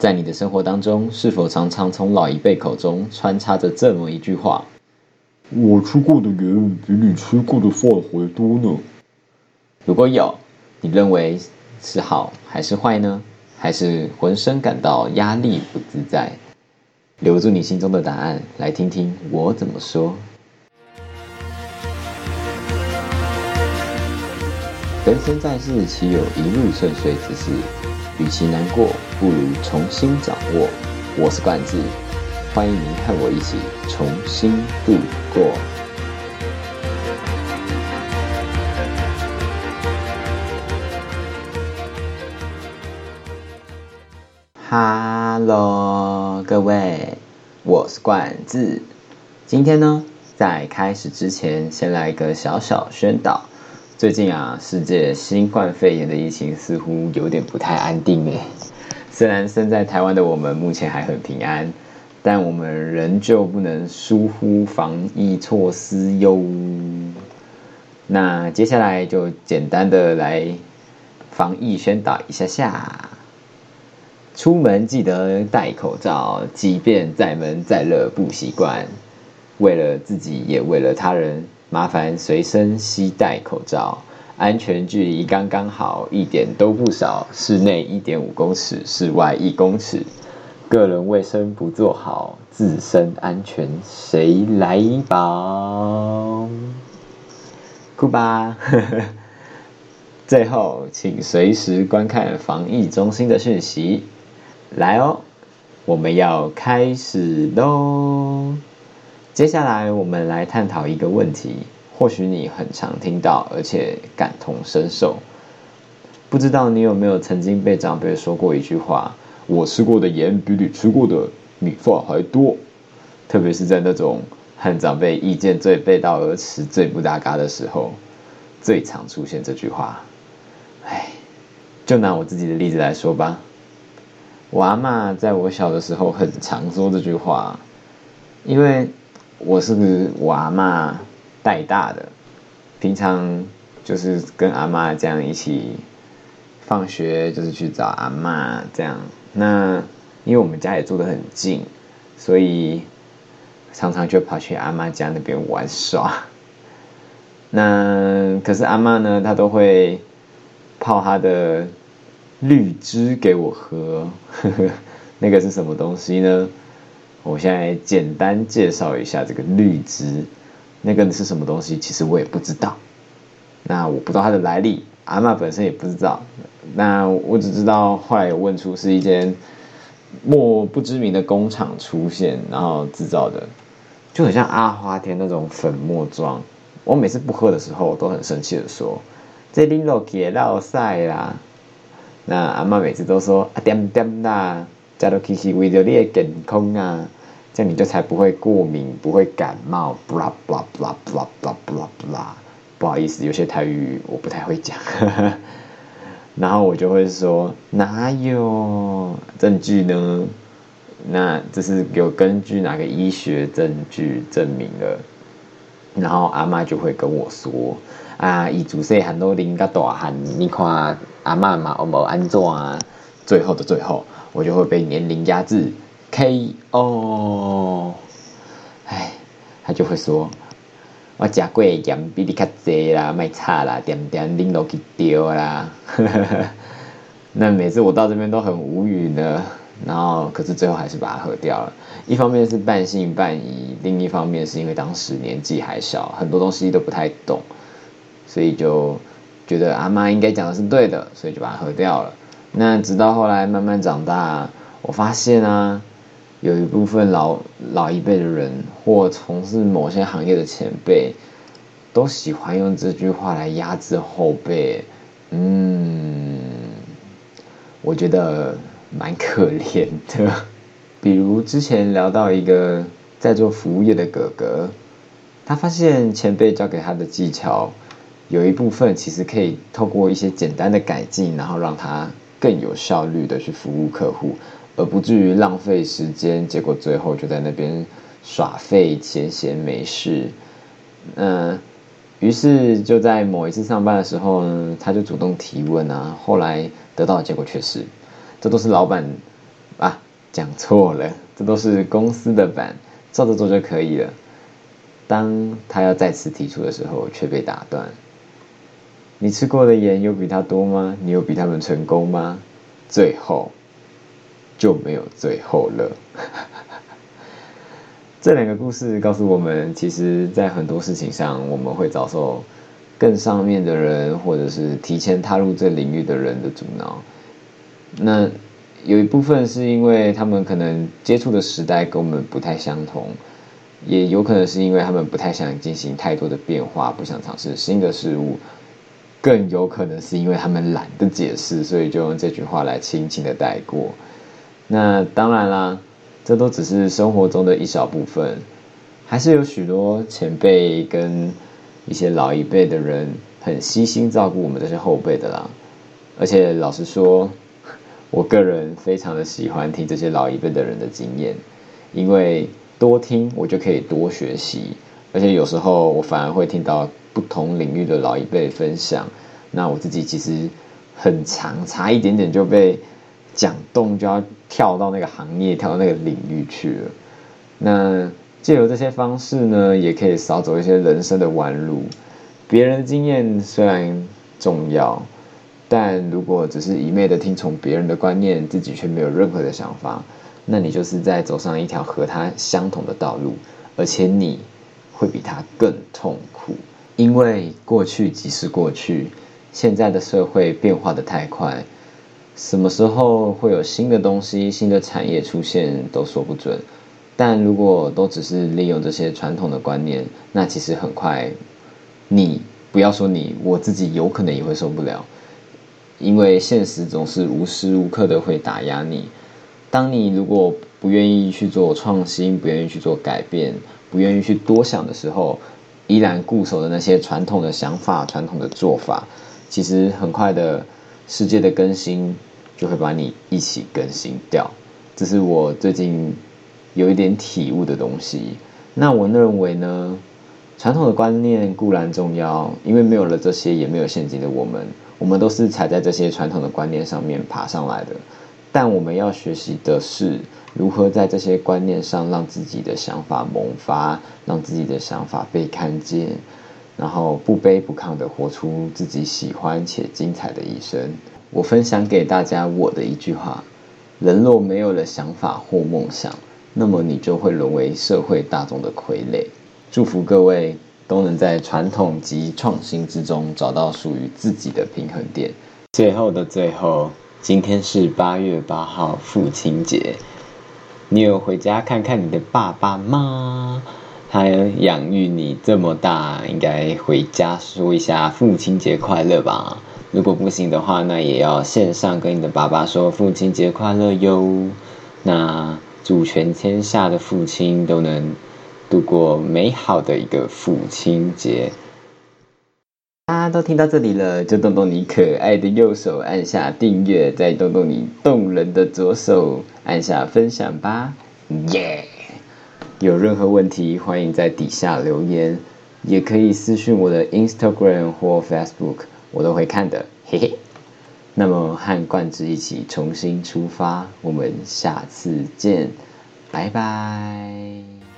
在你的生活当中，是否常常从老一辈口中穿插着这么一句话：“我吃过的盐比你吃过的饭还多呢？”如果有，你认为是好还是坏呢？还是浑身感到压力不自在？留住你心中的答案，来听听我怎么说。人生在世，岂有一路顺遂之事？与其难过，不如重新掌握。我是冠志，欢迎您和我一起重新度过。Hello，各位，我是冠志。今天呢，在开始之前，先来一个小小宣导。最近啊，世界新冠肺炎的疫情似乎有点不太安定诶。虽然身在台湾的我们目前还很平安，但我们仍旧不能疏忽防疫措施哟。那接下来就简单的来防疫宣导一下下。出门记得戴口罩，即便再闷再热不习惯，为了自己也为了他人，麻烦随身携带口罩，安全距离刚刚好，一点都不少，室内一点五公尺，室外一公尺，个人卫生不做好，自身安全谁来保？酷吧！最后，请随时观看防疫中心的讯息。来哦，我们要开始喽！接下来我们来探讨一个问题，或许你很常听到，而且感同身受。不知道你有没有曾经被长辈说过一句话：“我吃过的盐比你吃过的米饭还多。”特别是在那种和长辈意见最背道而驰、最不搭嘎的时候，最常出现这句话。唉，就拿我自己的例子来说吧。我阿妈在我小的时候很常说这句话，因为我是不是我阿妈带大的，平常就是跟阿妈这样一起放学，就是去找阿妈这样。那因为我们家也住得很近，所以常常就跑去阿妈家那边玩耍。那可是阿妈呢，她都会泡她的。绿汁给我喝，那个是什么东西呢？我现在简单介绍一下这个绿汁，那个是什么东西？其实我也不知道。那我不知道它的来历，阿妈本身也不知道。那我只知道后来有问出是一间莫不知名的工厂出现，然后制造的，就很像阿花田那种粉末状。我每次不喝的时候，都很生气的说：“这拎落给老晒啦。”那阿妈每次都说啊点点啦，加多其实为了你的健康啊，这样你就才不会过敏，不会感冒。布拉布拉布拉布拉布拉布拉布拉，不好意思，有些台语我不太会讲。然后我就会说哪有证据呢？那这是有根据哪个医学证据证明了？然后阿妈就会跟我说啊，一祖细很多零个大汉，你看。阿妈嘛，我冇安怎啊？最后的最后，我就会被年龄压制，K.O. 哎，他就会说，我食过盐比你较济啦，卖差啦，点点拎落去丢啦。那每次我到这边都很无语呢，然后可是最后还是把它喝掉了。一方面是半信半疑，另一方面是因为当时年纪还小，很多东西都不太懂，所以就。觉得阿妈应该讲的是对的，所以就把它喝掉了。那直到后来慢慢长大，我发现啊，有一部分老老一辈的人或从事某些行业的前辈，都喜欢用这句话来压制后辈。嗯，我觉得蛮可怜的。比如之前聊到一个在做服务业的哥哥，他发现前辈教给他的技巧。有一部分其实可以透过一些简单的改进，然后让他更有效率的去服务客户，而不至于浪费时间，结果最后就在那边耍废闲闲没事。嗯，于是就在某一次上班的时候呢，他就主动提问啊，后来得到的结果却是，这都是老板啊，讲错了，这都是公司的版，照着做就可以了。当他要再次提出的时候，却被打断。你吃过的盐有比他多吗？你有比他们成功吗？最后就没有最后了。这两个故事告诉我们，其实，在很多事情上，我们会遭受更上面的人，或者是提前踏入这领域的人的阻挠。那有一部分是因为他们可能接触的时代跟我们不太相同。也有可能是因为他们不太想进行太多的变化，不想尝试新的事物，更有可能是因为他们懒得解释，所以就用这句话来轻轻的带过。那当然啦，这都只是生活中的一小部分，还是有许多前辈跟一些老一辈的人很悉心照顾我们这些后辈的啦。而且老实说，我个人非常的喜欢听这些老一辈的人的经验，因为。多听，我就可以多学习，而且有时候我反而会听到不同领域的老一辈分享。那我自己其实很长，差一点点就被讲动，就要跳到那个行业，跳到那个领域去了。那借由这些方式呢，也可以少走一些人生的弯路。别人的经验虽然重要，但如果只是一昧的听从别人的观念，自己却没有任何的想法。那你就是在走上一条和他相同的道路，而且你会比他更痛苦，因为过去即是过去，现在的社会变化的太快，什么时候会有新的东西、新的产业出现都说不准。但如果都只是利用这些传统的观念，那其实很快，你不要说你，我自己有可能也会受不了，因为现实总是无时无刻的会打压你。当你如果不愿意去做创新，不愿意去做改变，不愿意去多想的时候，依然固守的那些传统的想法、传统的做法，其实很快的世界的更新就会把你一起更新掉。这是我最近有一点体悟的东西。那我认为呢，传统的观念固然重要，因为没有了这些，也没有现今的我们。我们都是踩在这些传统的观念上面爬上来的。但我们要学习的是如何在这些观念上让自己的想法萌发，让自己的想法被看见，然后不卑不亢的活出自己喜欢且精彩的一生。我分享给大家我的一句话：人若没有了想法或梦想，那么你就会沦为社会大众的傀儡。祝福各位都能在传统及创新之中找到属于自己的平衡点。最后的最后。今天是八月八号，父亲节。你有回家看看你的爸爸吗？他养育你这么大，应该回家说一下父亲节快乐吧。如果不行的话，那也要线上跟你的爸爸说父亲节快乐哟。那祝全天下的父亲都能度过美好的一个父亲节。大家都听到这里了，就动动你可爱的右手，按下订阅，再动动你动人的左手，按下分享吧，耶！有任何问题，欢迎在底下留言，也可以私信我的 Instagram 或 Facebook，我都会看的，嘿嘿。那么和冠之一起重新出发，我们下次见，拜拜。